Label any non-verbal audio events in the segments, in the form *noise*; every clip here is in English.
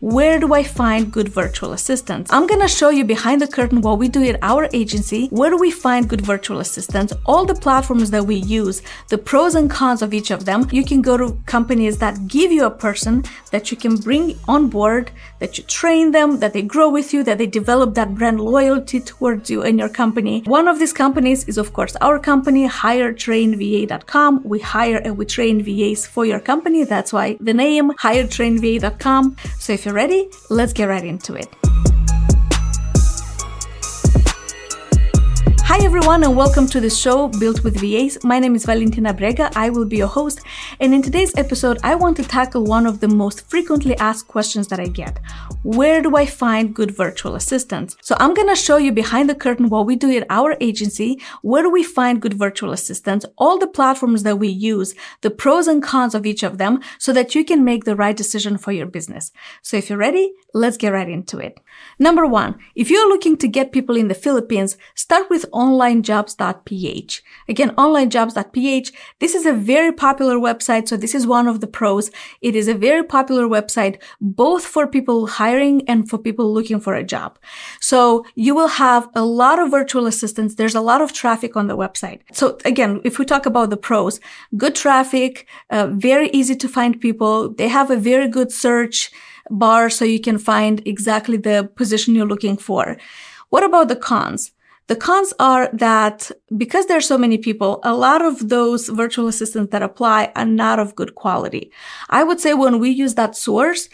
Where do I find good virtual assistants? I'm gonna show you behind the curtain what we do at our agency. Where do we find good virtual assistants? All the platforms that we use, the pros and cons of each of them. You can go to companies that give you a person that you can bring on board, that you train them, that they grow with you, that they develop that brand loyalty towards you and your company. One of these companies is, of course, our company, hiretrainva.com. We hire and we train VAs for your company. That's why the name hiretrainva.com. So if you're ready, let's get right into it. Hi everyone and welcome to the show Built with VAs. My name is Valentina Brega. I will be your host. And in today's episode, I want to tackle one of the most frequently asked questions that I get. Where do I find good virtual assistants? So I'm going to show you behind the curtain what we do at our agency. Where do we find good virtual assistants? All the platforms that we use, the pros and cons of each of them so that you can make the right decision for your business. So if you're ready, let's get right into it. Number one, if you're looking to get people in the Philippines, start with onlinejobs.ph. Again, onlinejobs.ph. This is a very popular website. So this is one of the pros. It is a very popular website, both for people hiring and for people looking for a job. So you will have a lot of virtual assistants. There's a lot of traffic on the website. So again, if we talk about the pros, good traffic, uh, very easy to find people. They have a very good search bar so you can find exactly the position you're looking for. What about the cons? The cons are that because there are so many people, a lot of those virtual assistants that apply are not of good quality. I would say when we use that source,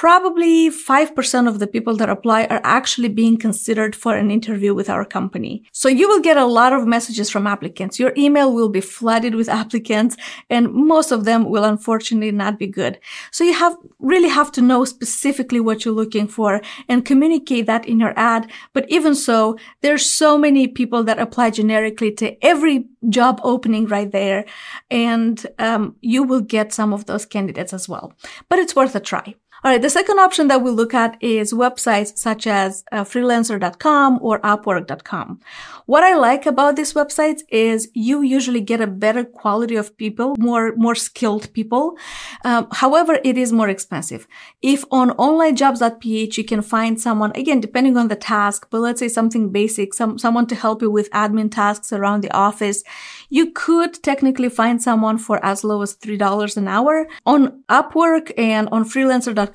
probably 5% of the people that apply are actually being considered for an interview with our company. So you will get a lot of messages from applicants. Your email will be flooded with *laughs* applicants and most of them will unfortunately not be good. So you have really have to know specifically what you're looking for and communicate that in your ad. But even so, there's so many people that apply generically to every job opening right there. And um, you will get some of those candidates as well. But it's worth a try. All right. The second option that we look at is websites such as uh, freelancer.com or upwork.com. What I like about these websites is you usually get a better quality of people, more, more skilled people. Um, however, it is more expensive. If on onlinejobs.ph you can find someone, again, depending on the task, but let's say something basic, some, someone to help you with admin tasks around the office, you could technically find someone for as low as $3 an hour. On Upwork and on freelancer.com,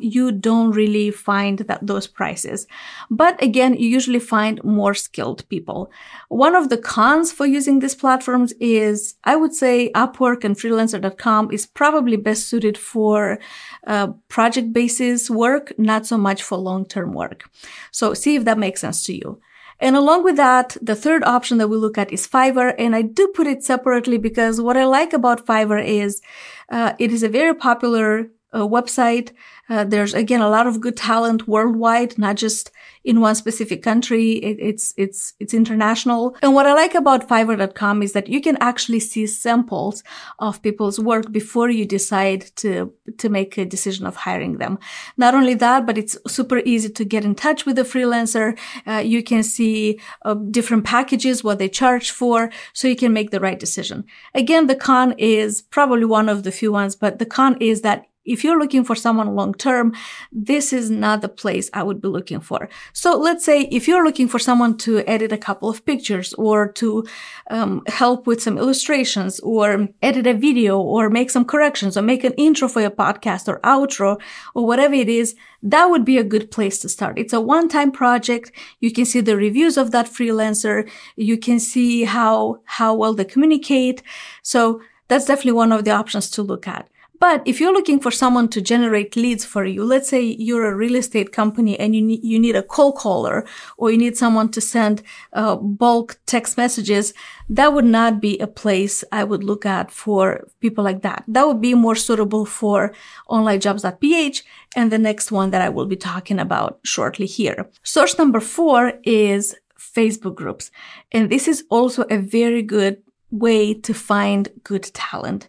you don't really find that those prices. But again, you usually find more skilled people. One of the cons for using these platforms is I would say Upwork and freelancer.com is probably best suited for uh, project basis work, not so much for long term work. So see if that makes sense to you. And along with that, the third option that we look at is Fiverr. And I do put it separately because what I like about Fiverr is uh, it is a very popular uh, website. Uh, there's again a lot of good talent worldwide, not just in one specific country. It, it's it's it's international. And what I like about Fiverr.com is that you can actually see samples of people's work before you decide to to make a decision of hiring them. Not only that, but it's super easy to get in touch with the freelancer. Uh, you can see uh, different packages, what they charge for, so you can make the right decision. Again, the con is probably one of the few ones, but the con is that if you're looking for someone long term, this is not the place I would be looking for. So let's say if you're looking for someone to edit a couple of pictures or to um, help with some illustrations or edit a video or make some corrections or make an intro for your podcast or outro or whatever it is, that would be a good place to start. It's a one-time project. You can see the reviews of that freelancer. You can see how, how well they communicate. So that's definitely one of the options to look at. But if you're looking for someone to generate leads for you, let's say you're a real estate company and you need, you need a cold caller or you need someone to send uh, bulk text messages, that would not be a place I would look at for people like that. That would be more suitable for onlinejobs.ph and the next one that I will be talking about shortly here. Source number four is Facebook groups. And this is also a very good way to find good talent.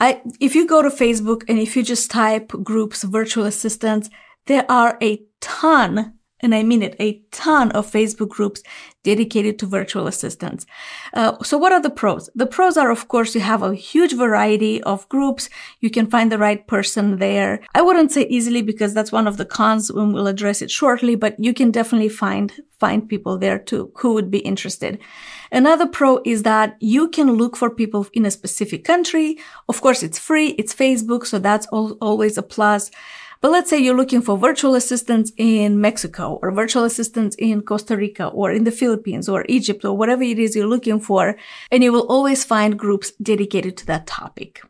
I, if you go to Facebook and if you just type groups, virtual assistants, there are a ton and I mean it, a ton of Facebook groups dedicated to virtual assistants. Uh, so what are the pros? The pros are, of course, you have a huge variety of groups. You can find the right person there. I wouldn't say easily because that's one of the cons and we'll address it shortly, but you can definitely find, find people there too who would be interested. Another pro is that you can look for people in a specific country. Of course, it's free. It's Facebook. So that's al- always a plus. But let's say you're looking for virtual assistants in Mexico or virtual assistants in Costa Rica or in the Philippines or Egypt or whatever it is you're looking for. And you will always find groups dedicated to that topic.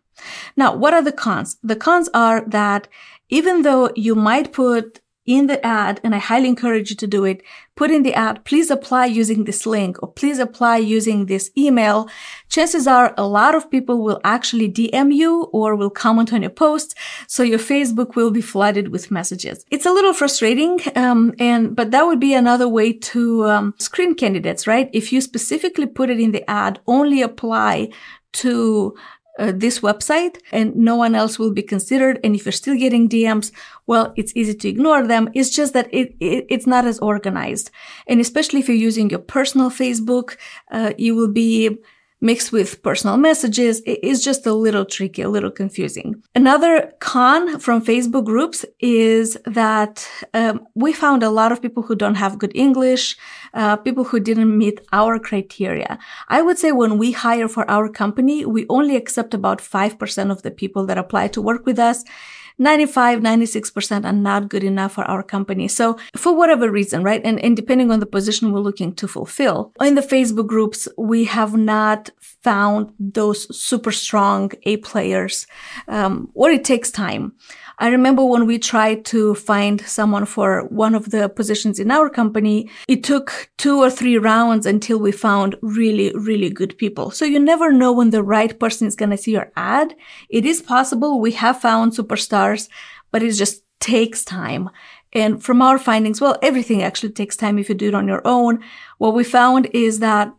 Now, what are the cons? The cons are that even though you might put in the ad, and I highly encourage you to do it, put in the ad, please apply using this link or please apply using this email. Chances are a lot of people will actually DM you or will comment on your posts. So your Facebook will be flooded with messages. It's a little frustrating. Um, and, but that would be another way to um, screen candidates, right? If you specifically put it in the ad, only apply to uh, this website and no one else will be considered. And if you're still getting DMs, well, it's easy to ignore them. It's just that it, it it's not as organized. And especially if you're using your personal Facebook, uh, you will be mixed with personal messages is just a little tricky, a little confusing. Another con from Facebook groups is that um, we found a lot of people who don't have good English, uh, people who didn't meet our criteria. I would say when we hire for our company, we only accept about 5% of the people that apply to work with us. 95, 96% are not good enough for our company. So for whatever reason, right? And, and depending on the position we're looking to fulfill. In the Facebook groups, we have not found those super strong A players, um, or it takes time. I remember when we tried to find someone for one of the positions in our company, it took two or three rounds until we found really, really good people. So you never know when the right person is going to see your ad. It is possible. We have found superstars, but it just takes time. And from our findings, well, everything actually takes time if you do it on your own. What we found is that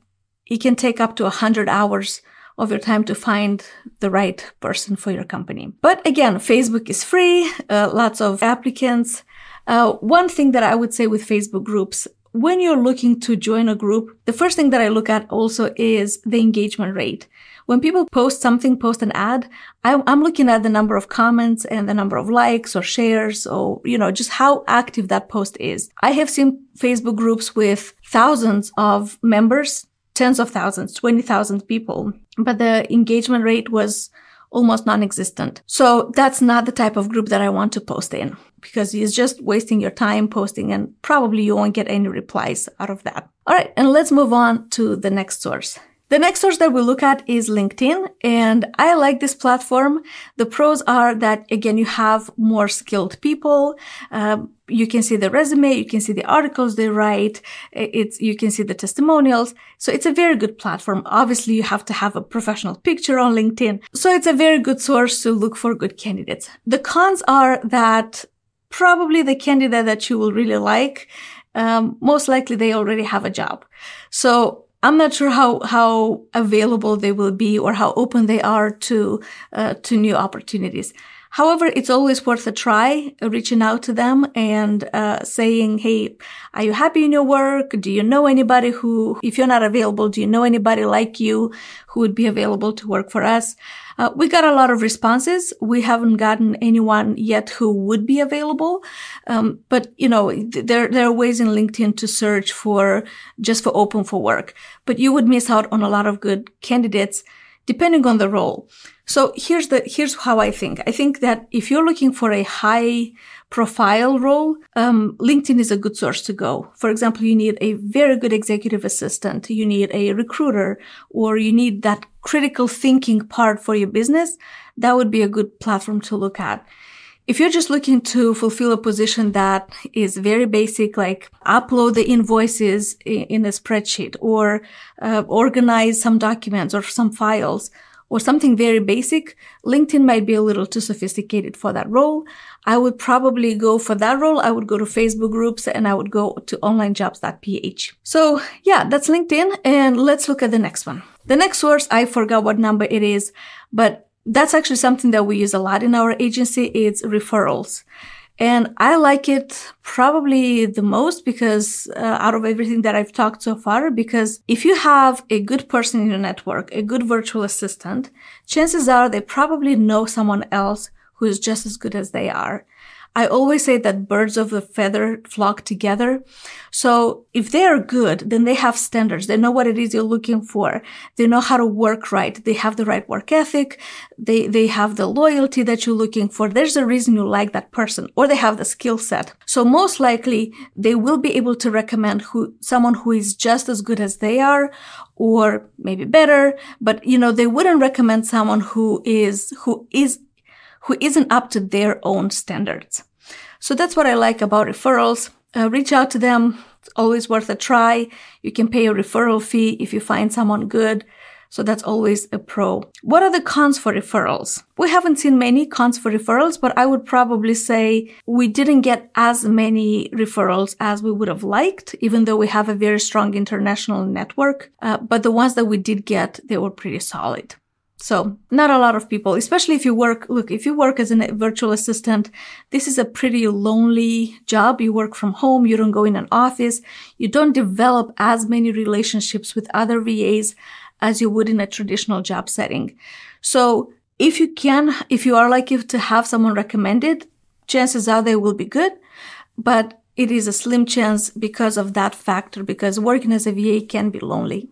it can take up to a hundred hours of your time to find the right person for your company. But again, Facebook is free, uh, lots of applicants. Uh, one thing that I would say with Facebook groups, when you're looking to join a group, the first thing that I look at also is the engagement rate. When people post something, post an ad, I, I'm looking at the number of comments and the number of likes or shares or, you know, just how active that post is. I have seen Facebook groups with thousands of members tens of thousands, 20,000 people, but the engagement rate was almost non-existent. So that's not the type of group that I want to post in because it's just wasting your time posting and probably you won't get any replies out of that. All right. And let's move on to the next source. The next source that we look at is LinkedIn, and I like this platform. The pros are that again, you have more skilled people. Um, you can see the resume, you can see the articles they write. It's you can see the testimonials. So it's a very good platform. Obviously, you have to have a professional picture on LinkedIn. So it's a very good source to look for good candidates. The cons are that probably the candidate that you will really like, um, most likely they already have a job. So I'm not sure how how available they will be or how open they are to uh, to new opportunities. However, it's always worth a try uh, reaching out to them and uh, saying, Hey, are you happy in your work? Do you know anybody who, if you're not available, do you know anybody like you who would be available to work for us? Uh, we got a lot of responses. We haven't gotten anyone yet who would be available. Um, but you know, there, there are ways in LinkedIn to search for just for open for work, but you would miss out on a lot of good candidates depending on the role. So here's the, here's how I think. I think that if you're looking for a high profile role, um, LinkedIn is a good source to go. For example, you need a very good executive assistant. You need a recruiter or you need that critical thinking part for your business. That would be a good platform to look at. If you're just looking to fulfill a position that is very basic, like upload the invoices in a spreadsheet or uh, organize some documents or some files, or something very basic, LinkedIn might be a little too sophisticated for that role. I would probably go for that role. I would go to Facebook groups and I would go to onlinejobs.ph. So yeah, that's LinkedIn. And let's look at the next one. The next source, I forgot what number it is, but that's actually something that we use a lot in our agency. It's referrals. And I like it probably the most because uh, out of everything that I've talked so far, because if you have a good person in your network, a good virtual assistant, chances are they probably know someone else who is just as good as they are. I always say that birds of a feather flock together. So if they are good, then they have standards. They know what it is you're looking for. They know how to work right. They have the right work ethic. They, they have the loyalty that you're looking for. There's a reason you like that person or they have the skill set. So most likely they will be able to recommend who, someone who is just as good as they are or maybe better, but you know, they wouldn't recommend someone who is, who is who isn't up to their own standards. So that's what I like about referrals. Uh, reach out to them. It's always worth a try. You can pay a referral fee if you find someone good. So that's always a pro. What are the cons for referrals? We haven't seen many cons for referrals, but I would probably say we didn't get as many referrals as we would have liked, even though we have a very strong international network. Uh, but the ones that we did get, they were pretty solid. So not a lot of people, especially if you work, look, if you work as a virtual assistant, this is a pretty lonely job. You work from home. You don't go in an office. You don't develop as many relationships with other VAs as you would in a traditional job setting. So if you can, if you are lucky to have someone recommended, chances are they will be good, but it is a slim chance because of that factor, because working as a VA can be lonely.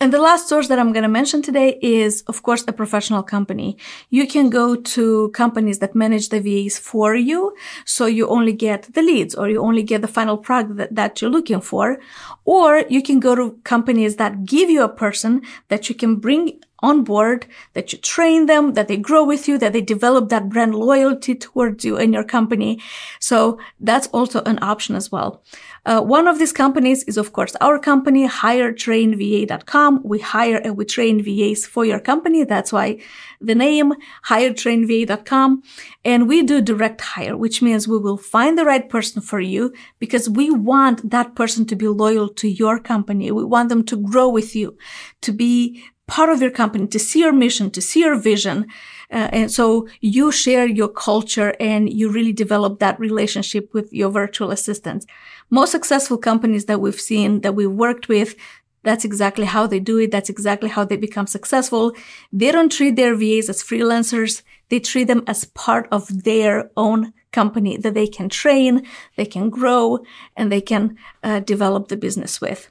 And the last source that I'm going to mention today is, of course, a professional company. You can go to companies that manage the VAs for you. So you only get the leads or you only get the final product that, that you're looking for. Or you can go to companies that give you a person that you can bring on board, that you train them, that they grow with you, that they develop that brand loyalty towards you and your company. So that's also an option as well. Uh, one of these companies is, of course, our company, hiretrainva.com. We hire and we train VAs for your company. That's why the name, hiretrainva.com. And we do direct hire, which means we will find the right person for you because we want that person to be loyal to your company. We want them to grow with you, to be part of your company, to see your mission, to see your vision. Uh, and so you share your culture and you really develop that relationship with your virtual assistants. Most successful companies that we've seen, that we've worked with, that's exactly how they do it. That's exactly how they become successful. They don't treat their VAs as freelancers. They treat them as part of their own company that they can train, they can grow, and they can uh, develop the business with.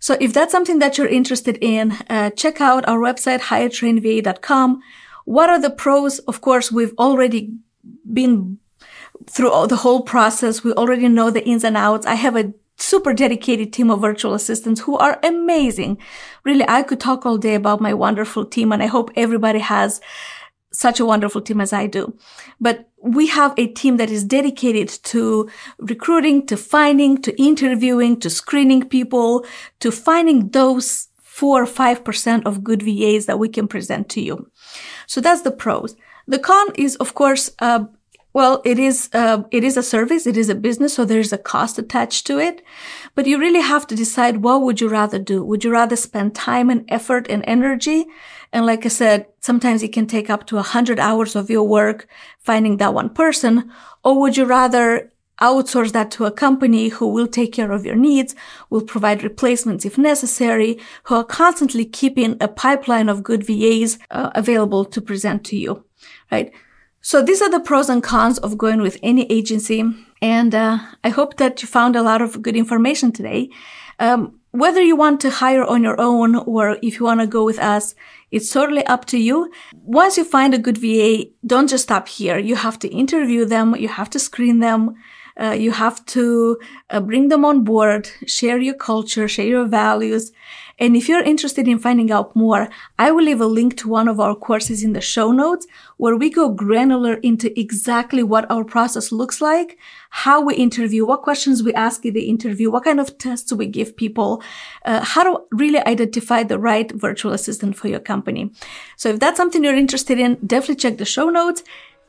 So if that's something that you're interested in, uh, check out our website, hiretrainva.com. What are the pros? Of course, we've already been through the whole process. We already know the ins and outs. I have a super dedicated team of virtual assistants who are amazing. Really, I could talk all day about my wonderful team and I hope everybody has such a wonderful team as I do. But we have a team that is dedicated to recruiting, to finding, to interviewing, to screening people, to finding those four or five percent of good VAs that we can present to you. So that's the pros. The con is, of course, uh, well, it is, uh, it is a service. It is a business. So there's a cost attached to it, but you really have to decide what would you rather do? Would you rather spend time and effort and energy? And like I said, sometimes it can take up to a hundred hours of your work finding that one person. Or would you rather outsource that to a company who will take care of your needs, will provide replacements if necessary, who are constantly keeping a pipeline of good VAs uh, available to present to you, right? So these are the pros and cons of going with any agency. And uh, I hope that you found a lot of good information today. Um, whether you want to hire on your own or if you want to go with us, it's totally up to you. Once you find a good VA, don't just stop here. You have to interview them. You have to screen them. Uh, you have to uh, bring them on board, share your culture, share your values. And if you're interested in finding out more, I will leave a link to one of our courses in the show notes where we go granular into exactly what our process looks like, how we interview, what questions we ask in the interview, what kind of tests we give people, uh, how to really identify the right virtual assistant for your company. So if that's something you're interested in, definitely check the show notes.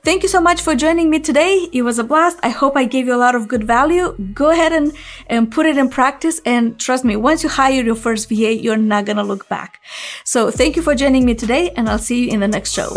Thank you so much for joining me today. It was a blast. I hope I gave you a lot of good value. Go ahead and, and put it in practice. And trust me, once you hire your first VA, you're not going to look back. So thank you for joining me today and I'll see you in the next show.